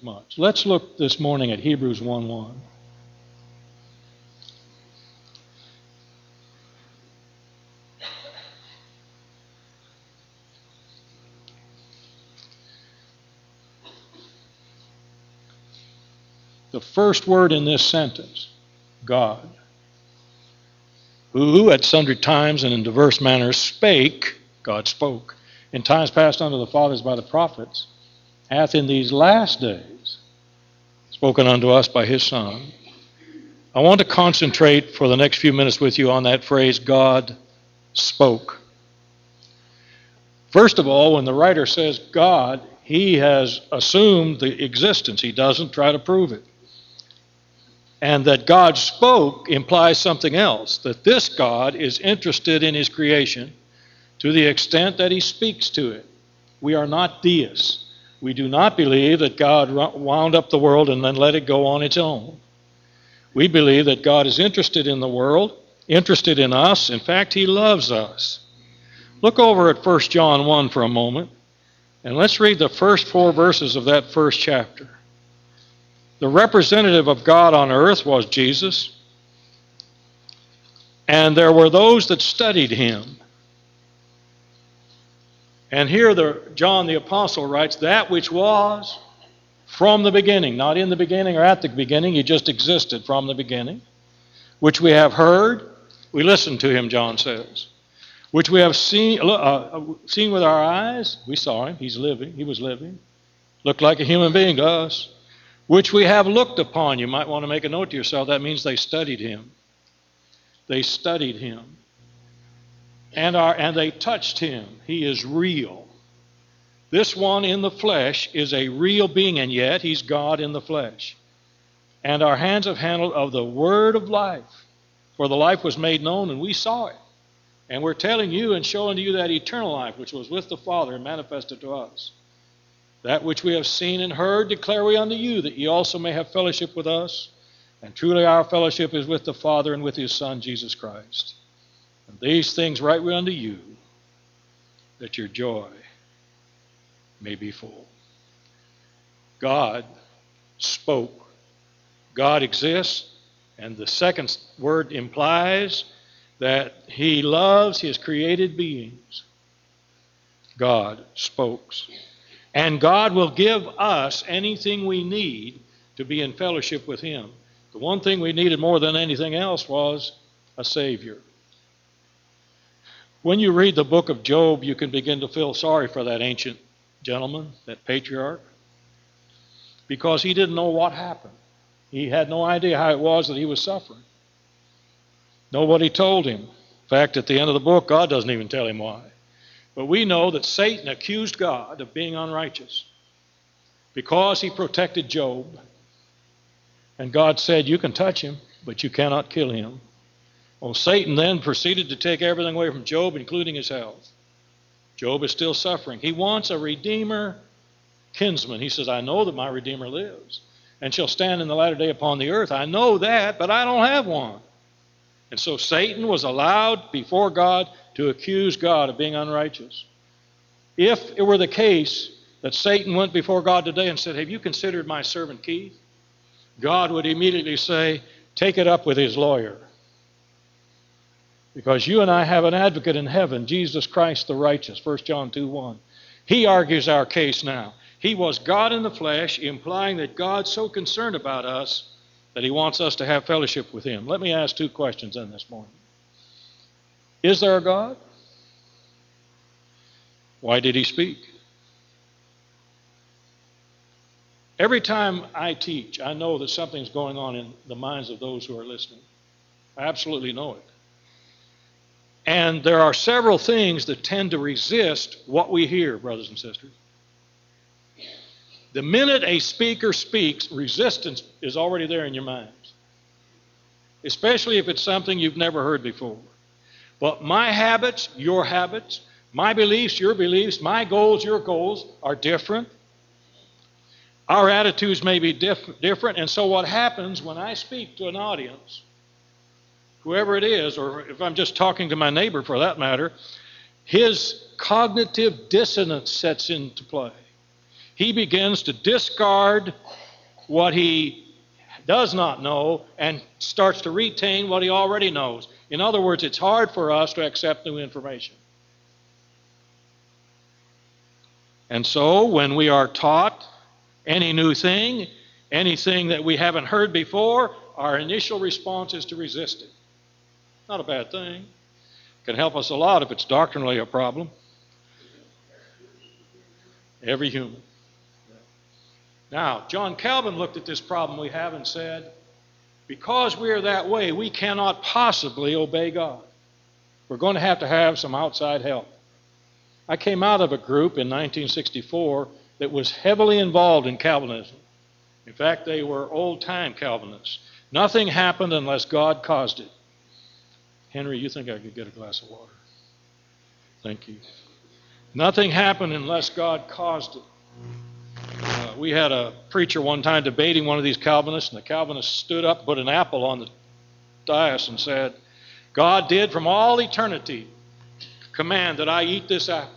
much. Let's look this morning at Hebrews 1 1. The first word in this sentence, God, who at sundry times and in diverse manners spake, God spoke, in times past unto the fathers by the prophets hath in these last days spoken unto us by his Son. I want to concentrate for the next few minutes with you on that phrase, God spoke. First of all, when the writer says God, he has assumed the existence, he doesn't try to prove it. And that God spoke implies something else that this God is interested in his creation to the extent that he speaks to it. We are not deists. We do not believe that God wound up the world and then let it go on its own. We believe that God is interested in the world, interested in us. In fact, He loves us. Look over at 1 John 1 for a moment, and let's read the first four verses of that first chapter. The representative of God on earth was Jesus, and there were those that studied him. And here the, John the Apostle writes, That which was from the beginning, not in the beginning or at the beginning, he just existed from the beginning, which we have heard, we listened to him, John says, which we have seen, uh, uh, seen with our eyes, we saw him, he's living, he was living, looked like a human being to us, which we have looked upon. You might want to make a note to yourself, that means they studied him. They studied him and, are, and they touched him. He is real. This one in the flesh is a real being, and yet he's God in the flesh. And our hands have handled of the word of life, for the life was made known, and we saw it. And we're telling you and showing to you that eternal life which was with the Father and manifested to us. That which we have seen and heard declare we unto you, that ye also may have fellowship with us. And truly our fellowship is with the Father and with his Son, Jesus Christ. And these things write we unto you, that your joy may be full. God spoke. God exists, and the second word implies that He loves His created beings. God spoke. And God will give us anything we need to be in fellowship with Him. The one thing we needed more than anything else was a Savior. When you read the book of Job, you can begin to feel sorry for that ancient gentleman, that patriarch, because he didn't know what happened. He had no idea how it was that he was suffering. Nobody told him. In fact, at the end of the book, God doesn't even tell him why. But we know that Satan accused God of being unrighteous because he protected Job. And God said, You can touch him, but you cannot kill him. Well, Satan then proceeded to take everything away from Job, including his health. Job is still suffering. He wants a redeemer kinsman. He says, I know that my redeemer lives and shall stand in the latter day upon the earth. I know that, but I don't have one. And so Satan was allowed before God to accuse God of being unrighteous. If it were the case that Satan went before God today and said, Have you considered my servant Keith? God would immediately say, Take it up with his lawyer. Because you and I have an advocate in heaven, Jesus Christ the righteous, 1 John 2 1. He argues our case now. He was God in the flesh, implying that God's so concerned about us that he wants us to have fellowship with him. Let me ask two questions in this morning. Is there a God? Why did he speak? Every time I teach, I know that something's going on in the minds of those who are listening. I absolutely know it. And there are several things that tend to resist what we hear, brothers and sisters. The minute a speaker speaks, resistance is already there in your minds, especially if it's something you've never heard before. But my habits, your habits, my beliefs, your beliefs, my goals, your goals are different. Our attitudes may be diff- different. And so, what happens when I speak to an audience whoever it is, or if I'm just talking to my neighbor for that matter, his cognitive dissonance sets into play. he begins to discard what he does not know and starts to retain what he already knows. In other words, it's hard for us to accept new information. And so, when we are taught any new thing, anything that we haven't heard before, our initial response is to resist it. Not a bad thing. Can help us a lot if it's doctrinally a problem. Every human. Now, John Calvin looked at this problem we have and said, because we are that way, we cannot possibly obey God. We're going to have to have some outside help. I came out of a group in 1964 that was heavily involved in Calvinism. In fact, they were old time Calvinists. Nothing happened unless God caused it. Henry, you think I could get a glass of water? Thank you. Nothing happened unless God caused it. Uh, we had a preacher one time debating one of these Calvinists, and the Calvinist stood up, put an apple on the dais, and said, God did from all eternity command that I eat this apple.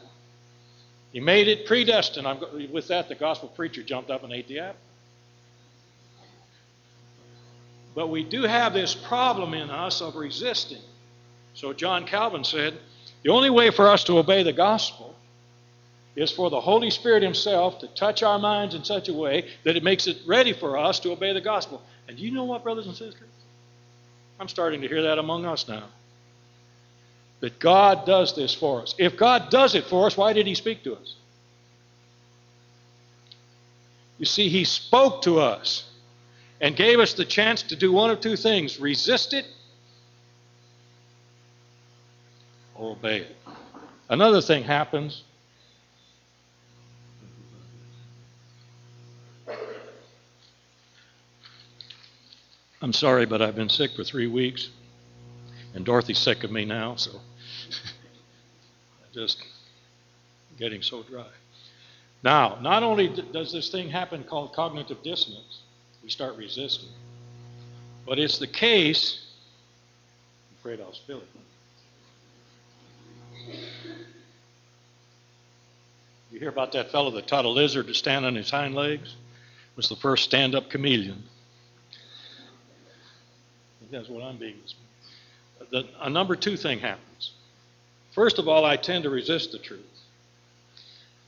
He made it predestined. I'm, with that, the gospel preacher jumped up and ate the apple. But we do have this problem in us of resisting. So John Calvin said, the only way for us to obey the gospel is for the Holy Spirit Himself to touch our minds in such a way that it makes it ready for us to obey the gospel. And you know what, brothers and sisters? I'm starting to hear that among us now. That God does this for us. If God does it for us, why did He speak to us? You see, He spoke to us and gave us the chance to do one of two things resist it or obey it. Another thing happens. I'm sorry, but I've been sick for three weeks, and Dorothy's sick of me now, so I'm just getting so dry. Now, not only does this thing happen called cognitive dissonance, we start resisting, but it's the case. I'm afraid I'll spill it. You hear about that fellow that taught a lizard to stand on his hind legs? Was the first stand-up chameleon. That's what I'm being. The, a number two thing happens. First of all, I tend to resist the truth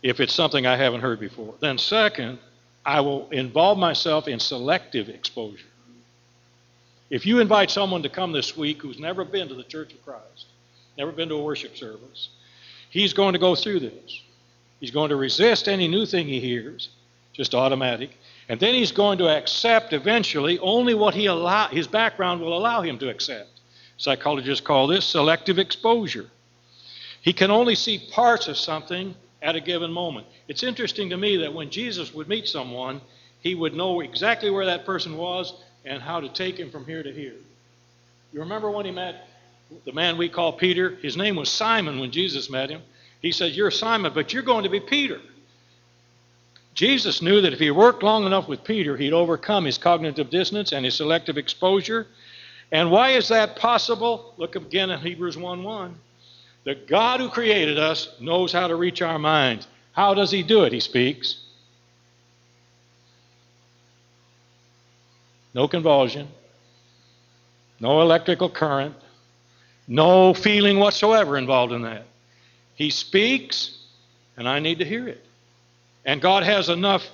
if it's something I haven't heard before. Then, second, I will involve myself in selective exposure. If you invite someone to come this week who's never been to the Church of Christ, never been to a worship service, he's going to go through this. He's going to resist any new thing he hears, just automatic. And then he's going to accept eventually only what he allow, his background will allow him to accept. Psychologists call this selective exposure. He can only see parts of something at a given moment. It's interesting to me that when Jesus would meet someone, he would know exactly where that person was and how to take him from here to here. You remember when he met the man we call Peter? His name was Simon when Jesus met him. He said, You're Simon, but you're going to be Peter. Jesus knew that if he worked long enough with Peter, he'd overcome his cognitive dissonance and his selective exposure. And why is that possible? Look again at Hebrews 1 1. The God who created us knows how to reach our minds. How does he do it? He speaks. No convulsion, no electrical current, no feeling whatsoever involved in that. He speaks, and I need to hear it. And God has enough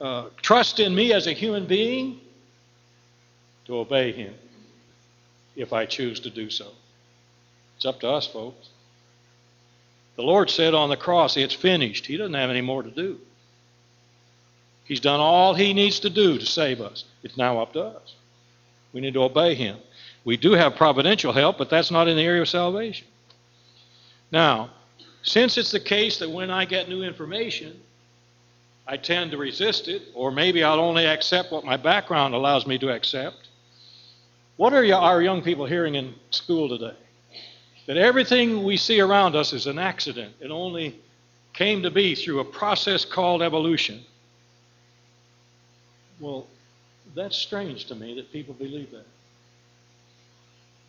uh, trust in me as a human being to obey Him if I choose to do so. It's up to us, folks. The Lord said on the cross, It's finished. He doesn't have any more to do. He's done all He needs to do to save us. It's now up to us. We need to obey Him. We do have providential help, but that's not in the area of salvation. Now, since it's the case that when I get new information, I tend to resist it, or maybe I'll only accept what my background allows me to accept. What are our young people hearing in school today? That everything we see around us is an accident. It only came to be through a process called evolution. Well, that's strange to me that people believe that.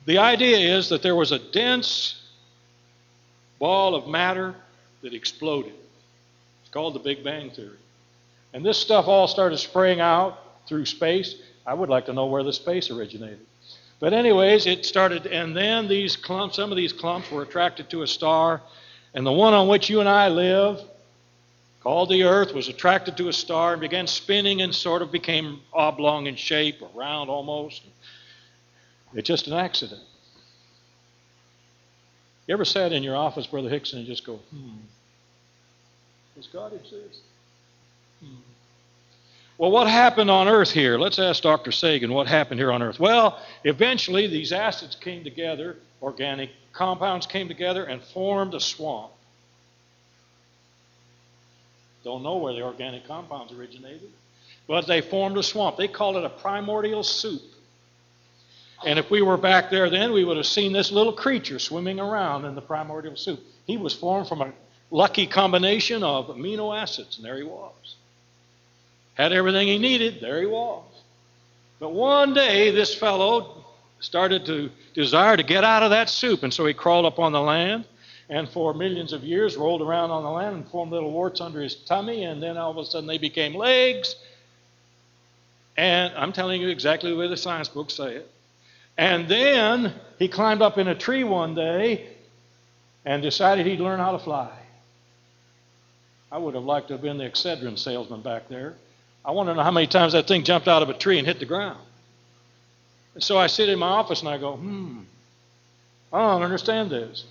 The idea is that there was a dense ball of matter that exploded. It's called the Big Bang Theory. And this stuff all started spraying out through space. I would like to know where the space originated. But anyways, it started, and then these clumps, some of these clumps were attracted to a star, and the one on which you and I live, called the Earth, was attracted to a star and began spinning and sort of became oblong in shape, or round almost. It's just an accident. You ever sat in your office, Brother Hickson, and just go, hmm, does God exist? Hmm. Well, what happened on Earth here? Let's ask Dr. Sagan what happened here on Earth. Well, eventually these acids came together, organic compounds came together and formed a swamp. Don't know where the organic compounds originated, but they formed a swamp. They called it a primordial soup. And if we were back there then, we would have seen this little creature swimming around in the primordial soup. He was formed from a lucky combination of amino acids, and there he was. Had everything he needed, there he was. But one day, this fellow started to desire to get out of that soup, and so he crawled up on the land, and for millions of years rolled around on the land and formed little warts under his tummy, and then all of a sudden they became legs. And I'm telling you exactly the way the science books say it. And then he climbed up in a tree one day and decided he'd learn how to fly. I would have liked to have been the Excedrin salesman back there. I want to know how many times that thing jumped out of a tree and hit the ground. And so I sit in my office and I go, hmm, I don't understand this.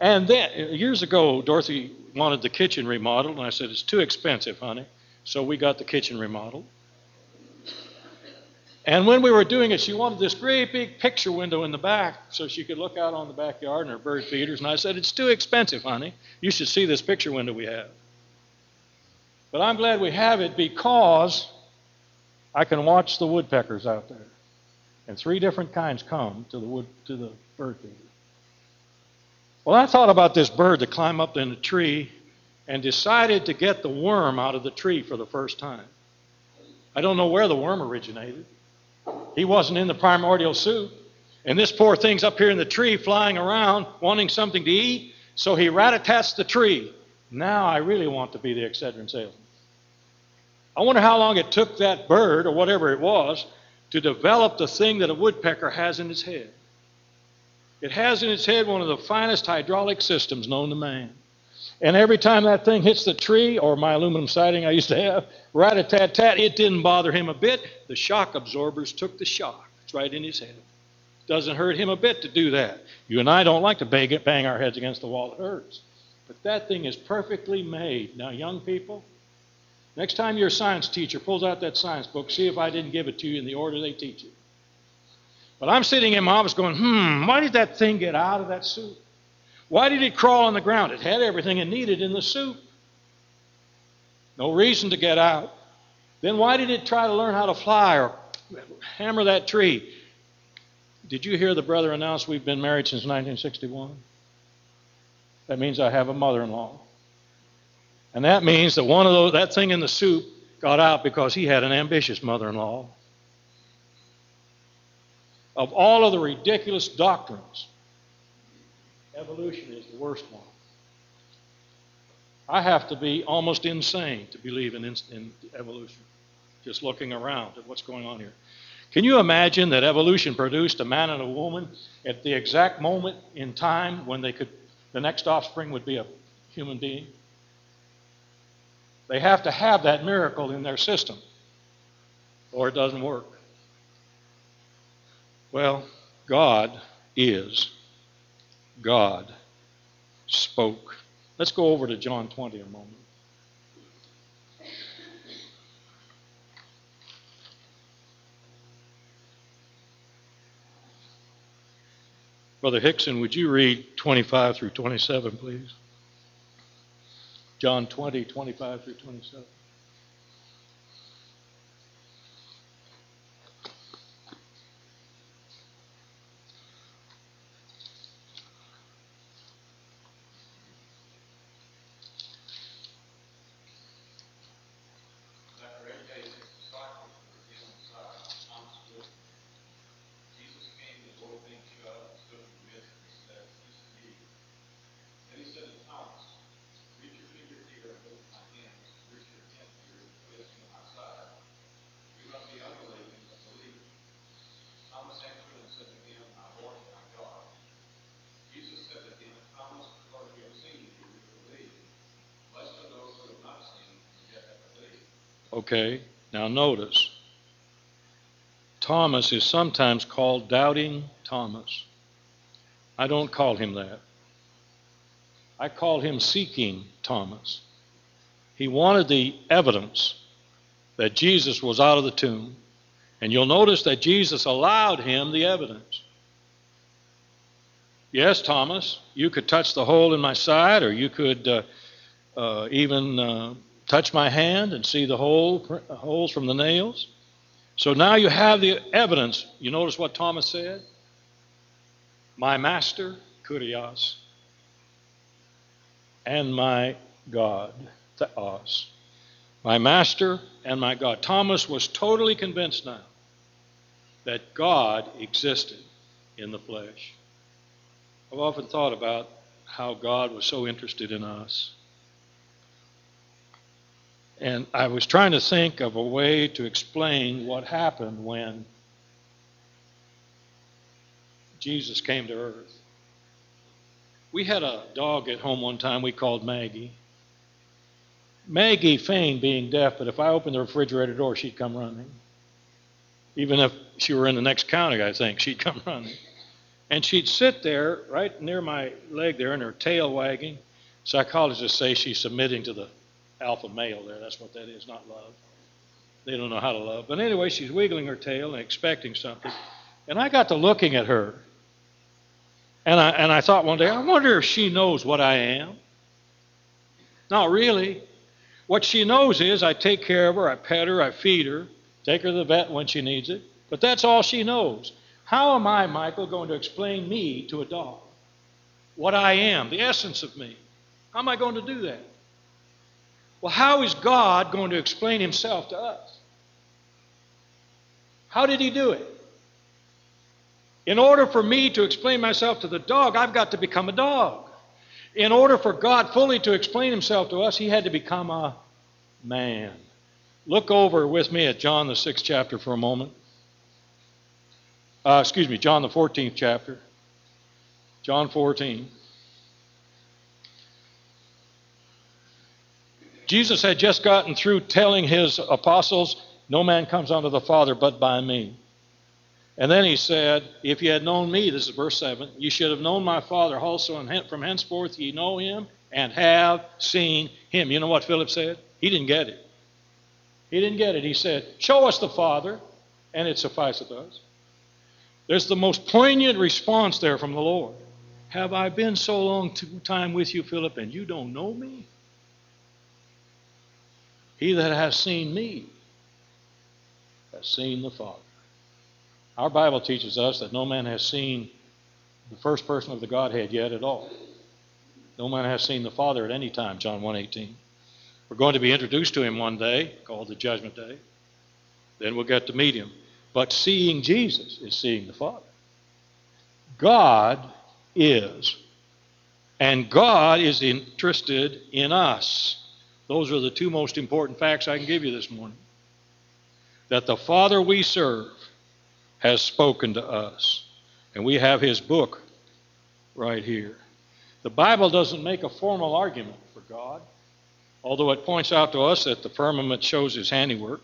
And then, years ago, Dorothy wanted the kitchen remodeled, and I said, It's too expensive, honey. So we got the kitchen remodeled. And when we were doing it, she wanted this great big picture window in the back so she could look out on the backyard and her bird feeders. And I said, It's too expensive, honey. You should see this picture window we have. But I'm glad we have it because I can watch the woodpeckers out there. And three different kinds come to the wood to the bird feeder. Well, I thought about this bird that climbed up in a tree and decided to get the worm out of the tree for the first time. I don't know where the worm originated. He wasn't in the primordial soup. And this poor thing's up here in the tree flying around wanting something to eat, so he rat-a-tats the tree. Now I really want to be the Excedrin salesman. I wonder how long it took that bird, or whatever it was, to develop the thing that a woodpecker has in its head. It has in its head one of the finest hydraulic systems known to man. And every time that thing hits the tree, or my aluminum siding I used to have, rat a tat tat, it didn't bother him a bit. The shock absorbers took the shock. It's right in his head. Doesn't hurt him a bit to do that. You and I don't like to bang, bang our heads against the wall, it hurts. But that thing is perfectly made. Now, young people, next time your science teacher pulls out that science book, see if I didn't give it to you in the order they teach it. But I'm sitting in my office going, hmm, why did that thing get out of that suit? Why did it crawl on the ground? It had everything it needed in the soup. No reason to get out. Then why did it try to learn how to fly or hammer that tree? Did you hear the brother announce we've been married since 1961? That means I have a mother-in-law. And that means that one of those that thing in the soup got out because he had an ambitious mother-in-law. Of all of the ridiculous doctrines Evolution is the worst one. I have to be almost insane to believe in, in evolution, just looking around at what's going on here. Can you imagine that evolution produced a man and a woman at the exact moment in time when they could, the next offspring would be a human being? They have to have that miracle in their system, or it doesn't work. Well, God is God spoke. Let's go over to John 20 a moment. Brother Hickson, would you read 25 through 27, please? John 20, 25 through 27. Okay, now notice. Thomas is sometimes called Doubting Thomas. I don't call him that. I call him Seeking Thomas. He wanted the evidence that Jesus was out of the tomb. And you'll notice that Jesus allowed him the evidence. Yes, Thomas, you could touch the hole in my side, or you could uh, uh, even uh, touch my hand and see the hole, holes from the nails. So now you have the evidence. You notice what Thomas said? My master, Kurios, and my God, Theos. My master and my God. Thomas was totally convinced now that God existed in the flesh. I've often thought about how God was so interested in us. And I was trying to think of a way to explain what happened when Jesus came to earth. We had a dog at home one time we called Maggie. Maggie feigned being deaf, but if I opened the refrigerator door, she'd come running. Even if she were in the next county, I think, she'd come running. And she'd sit there right near my leg there and her tail wagging. Psychologists say she's submitting to the alpha male there. That's what that is, not love. They don't know how to love. But anyway, she's wiggling her tail and expecting something. And I got to looking at her. And I, and I thought one day, I wonder if she knows what I am. Not really. What she knows is I take care of her, I pet her, I feed her, take her to the vet when she needs it. But that's all she knows. How am I, Michael, going to explain me to a dog? What I am, the essence of me. How am I going to do that? Well, how is God going to explain himself to us? How did he do it? In order for me to explain myself to the dog, I've got to become a dog. In order for God fully to explain himself to us, he had to become a man. Look over with me at John, the sixth chapter, for a moment. Uh, excuse me, John, the 14th chapter. John 14. Jesus had just gotten through telling his apostles, No man comes unto the Father but by me. And then he said, If ye had known me, this is verse 7, ye should have known my Father also, and from henceforth ye know him and have seen him. You know what Philip said? He didn't get it. He didn't get it. He said, Show us the Father, and it sufficeth us. There's the most poignant response there from the Lord. Have I been so long time with you, Philip, and you don't know me? He that has seen me has seen the Father. Our Bible teaches us that no man has seen the first person of the Godhead yet at all. No man has seen the Father at any time, John 1:18. We're going to be introduced to him one day, called the Judgment Day. Then we'll get to meet him. But seeing Jesus is seeing the Father. God is. And God is interested in us. Those are the two most important facts I can give you this morning. That the Father we serve has spoken to us. And we have his book right here. The Bible doesn't make a formal argument for God, although it points out to us that the firmament shows his handiwork.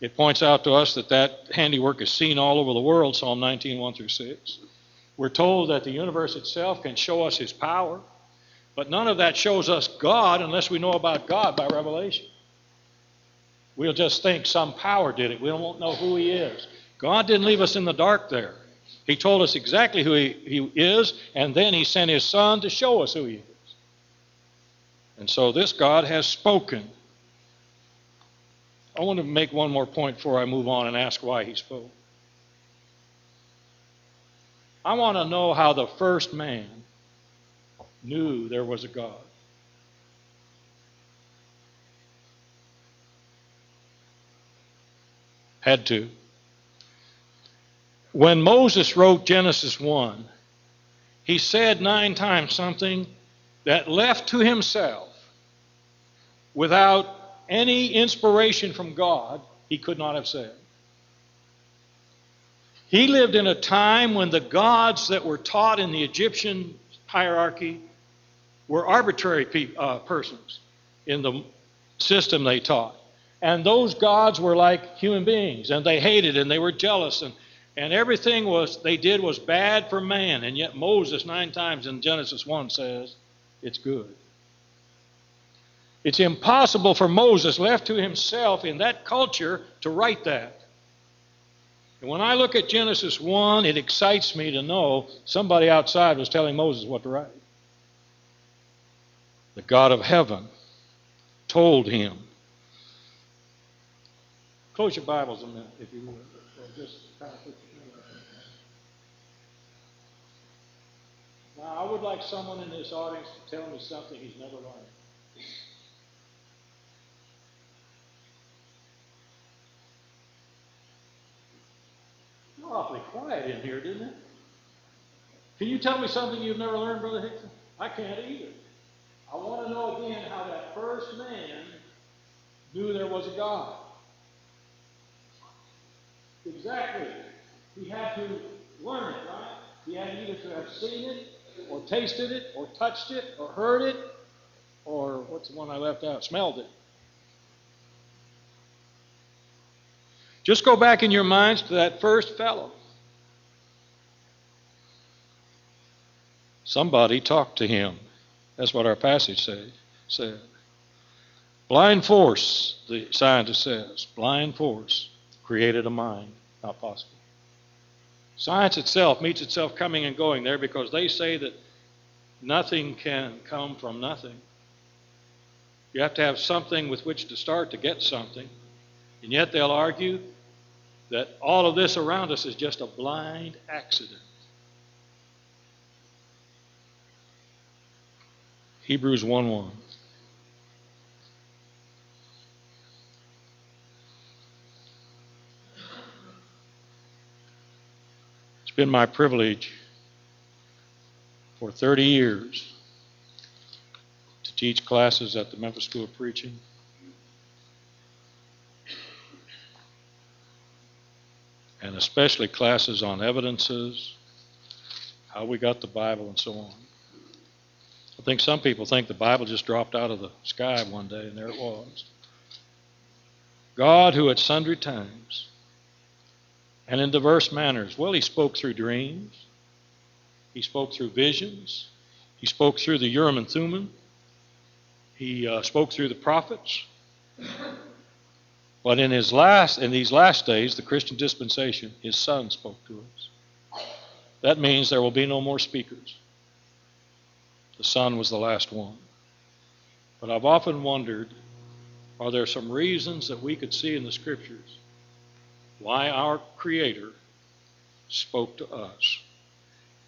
It points out to us that that handiwork is seen all over the world, Psalm 19, 1 through 6. We're told that the universe itself can show us his power. But none of that shows us God unless we know about God by revelation. We'll just think some power did it. We won't know who He is. God didn't leave us in the dark there. He told us exactly who He, he is, and then He sent His Son to show us who He is. And so this God has spoken. I want to make one more point before I move on and ask why He spoke. I want to know how the first man knew there was a God. Had to. When Moses wrote Genesis 1, he said nine times something that left to himself without any inspiration from God, he could not have said. He lived in a time when the gods that were taught in the Egyptian hierarchy were arbitrary pe- uh, persons in the system they taught. And those gods were like human beings, and they hated and they were jealous, and, and everything was they did was bad for man. And yet Moses, nine times in Genesis 1, says it's good. It's impossible for Moses, left to himself in that culture, to write that. And when I look at Genesis 1, it excites me to know somebody outside was telling Moses what to write. The God of heaven told him. Close your Bibles a minute, if you would. Now, I would like someone in this audience to tell me something he's never learned. You're awfully quiet in here, didn't it? Can you tell me something you've never learned, Brother Hickson? I can't either. I want to know again how that first man knew there was a God. Exactly. He had to learn it, right? He had either to have seen it, or tasted it, or touched it, or heard it, or what's the one I left out? Smelled it. Just go back in your minds to that first fellow. Somebody talked to him. That's what our passage say, said. Blind force, the scientist says, blind force created a mind. Not possible. Science itself meets itself coming and going there because they say that nothing can come from nothing. You have to have something with which to start to get something. And yet they'll argue that all of this around us is just a blind accident. Hebrews 1 1. It's been my privilege for 30 years to teach classes at the Memphis School of Preaching. and especially classes on evidences, how we got the Bible, and so on. I think some people think the Bible just dropped out of the sky one day, and there it was. God, who at sundry times and in diverse manners, well, He spoke through dreams, He spoke through visions, He spoke through the Urim and Thummim, He uh, spoke through the prophets. But in his last in these last days, the Christian dispensation, his son spoke to us. That means there will be no more speakers. The son was the last one. But I've often wondered, are there some reasons that we could see in the scriptures why our creator spoke to us?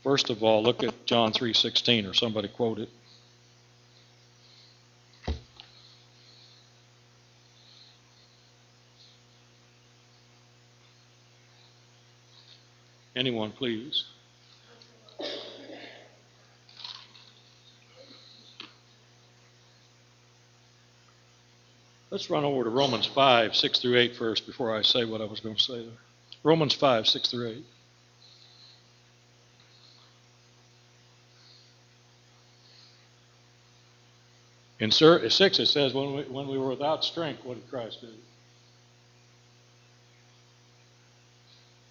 First of all, look at John 3:16 or somebody quote it. Anyone, please. Let's run over to Romans 5, 6 through 8 first before I say what I was going to say there. Romans 5, 6 through 8. In 6 it says, when we, when we were without strength, what did Christ do?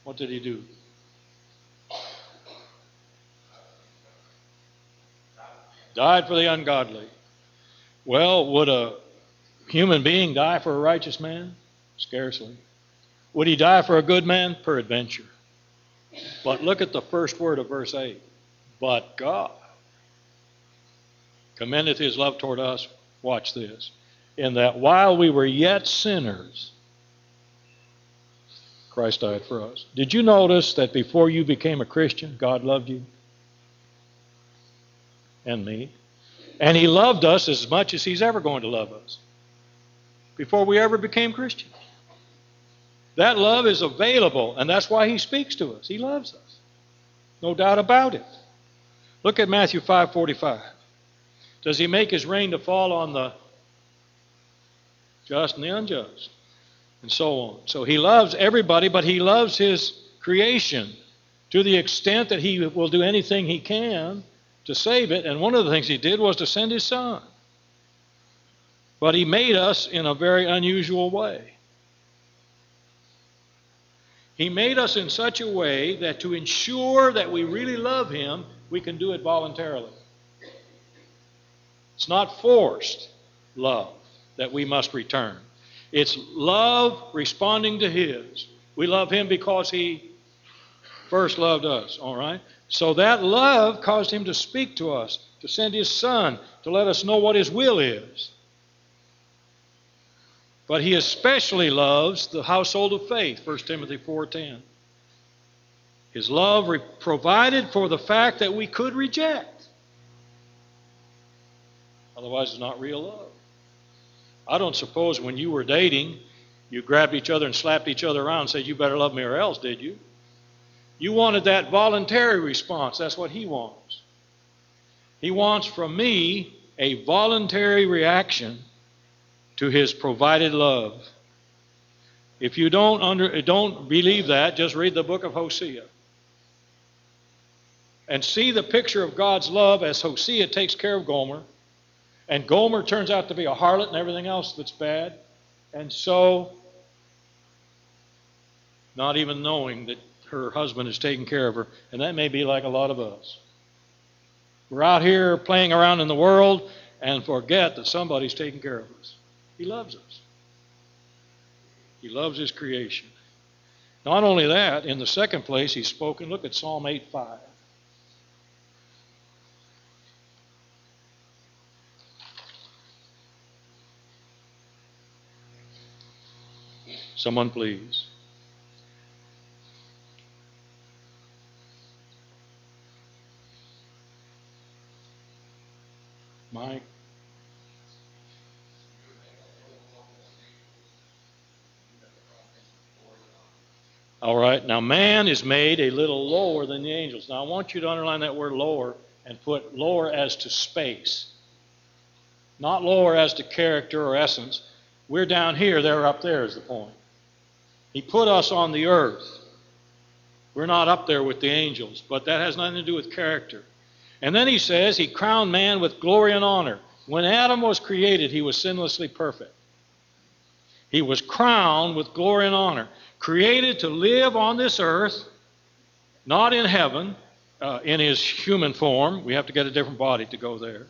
What did he do? died for the ungodly. Well, would a human being die for a righteous man? Scarcely. Would he die for a good man? Peradventure. But look at the first word of verse 8. But God commendeth his love toward us. Watch this. In that while we were yet sinners, Christ died for us. Did you notice that before you became a Christian, God loved you? and me. And He loved us as much as He's ever going to love us before we ever became Christians. That love is available, and that's why He speaks to us. He loves us. No doubt about it. Look at Matthew 5:45. Does he make his rain to fall on the just and the unjust? And so on. So he loves everybody, but he loves his creation to the extent that he will do anything he can to save it. And one of the things he did was to send his son. But He made us in a very unusual way. He made us in such a way that to ensure that we really love Him, we can do it voluntarily. It's not forced love that we must return. It's love responding to His. We love Him because He first loved us, all right? So that love caused Him to speak to us, to send His Son, to let us know what His will is. But He especially loves the household of faith, 1 Timothy 4.10. His love re- provided for the fact that we could reject. Otherwise, it's not real love. I don't suppose when you were dating, you grabbed each other and slapped each other around and said, You better love me or else, did you? You wanted that voluntary response. That's what he wants. He wants from me a voluntary reaction to his provided love. If you don't under, don't believe that, just read the book of Hosea. And see the picture of God's love as Hosea takes care of Gomer and Gomer turns out to be a harlot and everything else that's bad. And so, not even knowing that her husband is taking care of her. And that may be like a lot of us. We're out here playing around in the world and forget that somebody's taking care of us. He loves us. He loves his creation. Not only that, in the second place, he's spoken. Look at Psalm 8 5. Someone, please. Mike. All right, now man is made a little lower than the angels. Now I want you to underline that word lower and put lower as to space, not lower as to character or essence. We're down here, they're up there, is the point. He put us on the earth. We're not up there with the angels, but that has nothing to do with character. And then he says he crowned man with glory and honor. When Adam was created, he was sinlessly perfect. He was crowned with glory and honor, created to live on this earth, not in heaven, uh, in his human form. We have to get a different body to go there.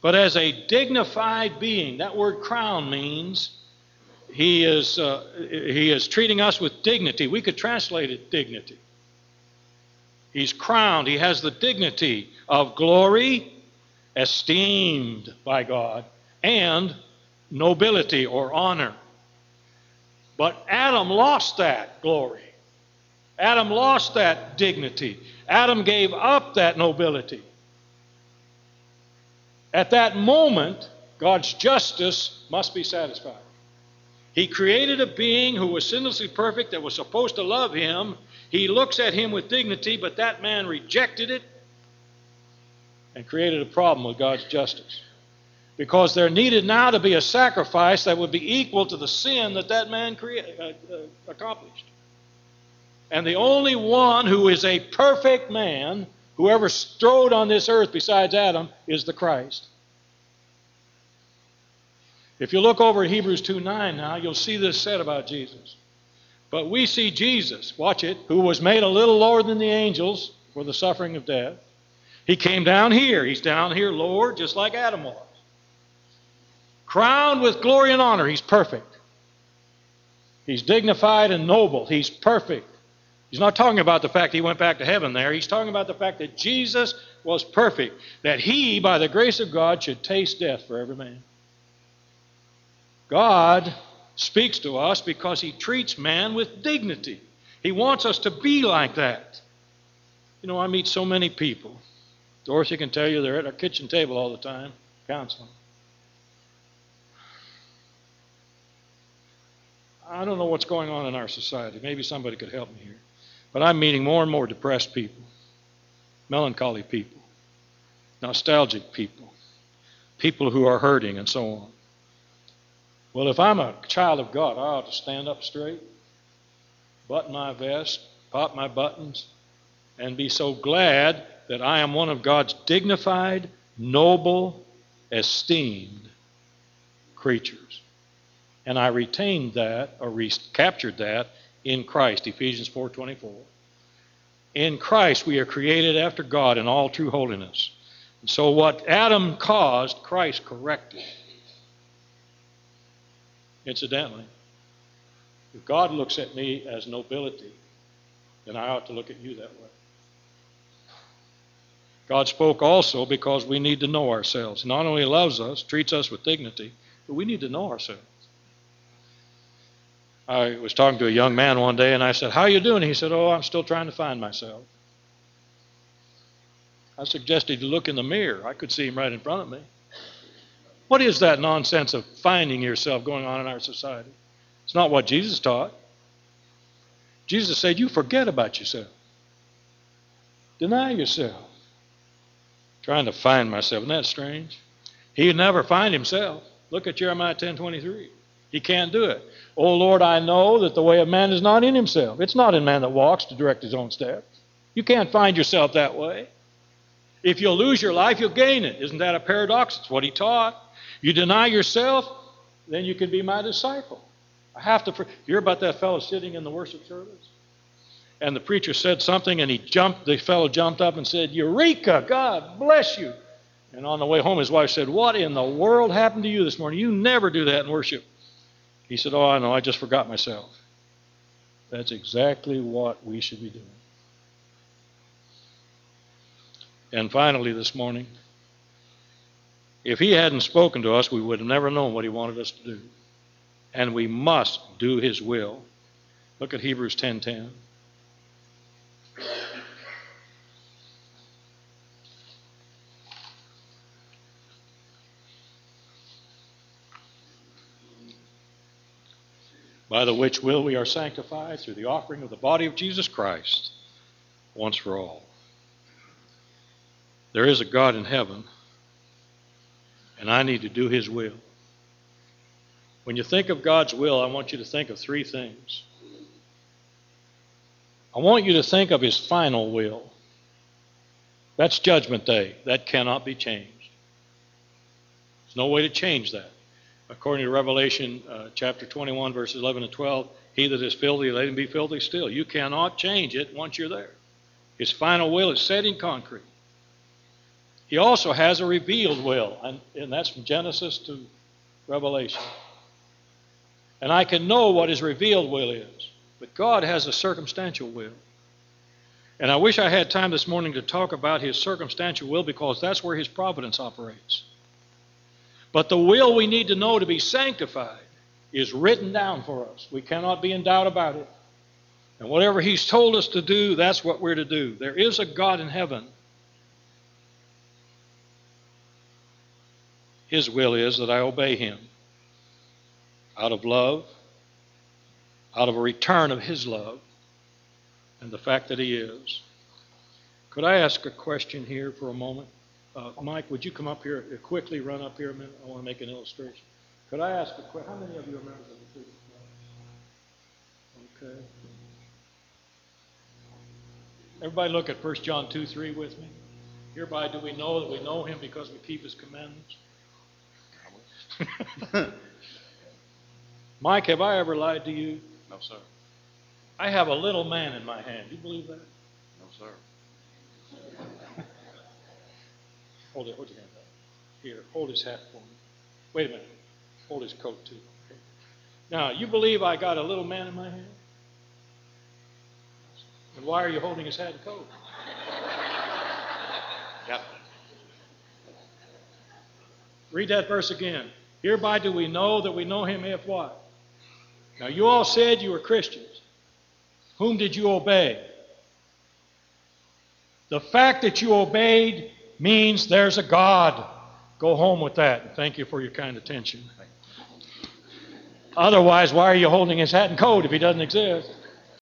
But as a dignified being, that word crown means he is, uh, he is treating us with dignity. We could translate it dignity. He's crowned. He has the dignity of glory, esteemed by God, and nobility or honor. But Adam lost that glory. Adam lost that dignity. Adam gave up that nobility. At that moment, God's justice must be satisfied. He created a being who was sinlessly perfect that was supposed to love him. He looks at him with dignity, but that man rejected it and created a problem with God's justice. Because there needed now to be a sacrifice that would be equal to the sin that that man crea- uh, uh, accomplished. And the only one who is a perfect man, who ever strode on this earth besides Adam, is the Christ. If you look over at Hebrews 2 9 now, you'll see this said about Jesus. But we see Jesus, watch it, who was made a little lower than the angels for the suffering of death. He came down here. He's down here lower, just like Adam was. Crowned with glory and honor. He's perfect. He's dignified and noble. He's perfect. He's not talking about the fact he went back to heaven there. He's talking about the fact that Jesus was perfect, that he, by the grace of God, should taste death for every man. God speaks to us because He treats man with dignity. He wants us to be like that. You know, I meet so many people. Dorothy can tell you they're at our kitchen table all the time, counseling. I don't know what's going on in our society. Maybe somebody could help me here. But I'm meeting more and more depressed people, melancholy people, nostalgic people, people who are hurting, and so on. Well, if I'm a child of God, I ought to stand up straight, button my vest, pop my buttons, and be so glad that I am one of God's dignified, noble, esteemed creatures. And I retained that, or recaptured that, in Christ, Ephesians 4.24. In Christ we are created after God in all true holiness. And so what Adam caused, Christ corrected. Incidentally, if God looks at me as nobility, then I ought to look at you that way. God spoke also because we need to know ourselves. He Not only loves us, treats us with dignity, but we need to know ourselves. I was talking to a young man one day and I said, How are you doing? He said, Oh, I'm still trying to find myself. I suggested he look in the mirror. I could see him right in front of me. What is that nonsense of finding yourself going on in our society? It's not what Jesus taught. Jesus said, You forget about yourself, deny yourself. Trying to find myself. Isn't that strange? He never find himself. Look at Jeremiah 10 23. He can't do it. Oh Lord, I know that the way of man is not in himself. It's not in man that walks to direct his own steps. You can't find yourself that way. If you'll lose your life, you'll gain it. Isn't that a paradox? It's what he taught. You deny yourself, then you can be my disciple. I have to hear about that fellow sitting in the worship service. And the preacher said something, and he jumped. The fellow jumped up and said, "Eureka! God bless you!" And on the way home, his wife said, "What in the world happened to you this morning? You never do that in worship." He said, "Oh, I know. I just forgot myself." That's exactly what we should be doing. And finally, this morning, if he hadn't spoken to us, we would have never known what he wanted us to do. And we must do his will. Look at Hebrews 10:10. By the which will we are sanctified through the offering of the body of Jesus Christ once for all. There is a God in heaven, and I need to do His will. When you think of God's will, I want you to think of three things. I want you to think of His final will. That's Judgment Day. That cannot be changed. There's no way to change that. According to Revelation uh, chapter 21, verses 11 and 12, he that is filthy, let him be filthy still. You cannot change it once you're there. His final will is set in concrete. He also has a revealed will, and, and that's from Genesis to Revelation. And I can know what his revealed will is, but God has a circumstantial will. And I wish I had time this morning to talk about his circumstantial will because that's where his providence operates. But the will we need to know to be sanctified is written down for us. We cannot be in doubt about it. And whatever he's told us to do, that's what we're to do. There is a God in heaven His will is that I obey Him out of love, out of a return of His love, and the fact that He is. Could I ask a question here for a moment? Uh, Mike, would you come up here, uh, quickly run up here a minute? I want to make an illustration. Could I ask a question? How many of you are members of the Church Okay. Everybody look at 1 John 2 3 with me. Hereby do we know that we know him because we keep his commandments. Mike, have I ever lied to you? No, sir. I have a little man in my hand. Do you believe that? No, sir. Hold it. Hold your hand up. Here, hold his hat for me. Wait a minute. Hold his coat too. Okay. Now, you believe I got a little man in my hand? And why are you holding his hat and coat? Yep. Read that verse again. Hereby do we know that we know him if what? Now, you all said you were Christians. Whom did you obey? The fact that you obeyed means there's a God. Go home with that. Thank you for your kind attention. Otherwise, why are you holding his hat and coat if he doesn't exist?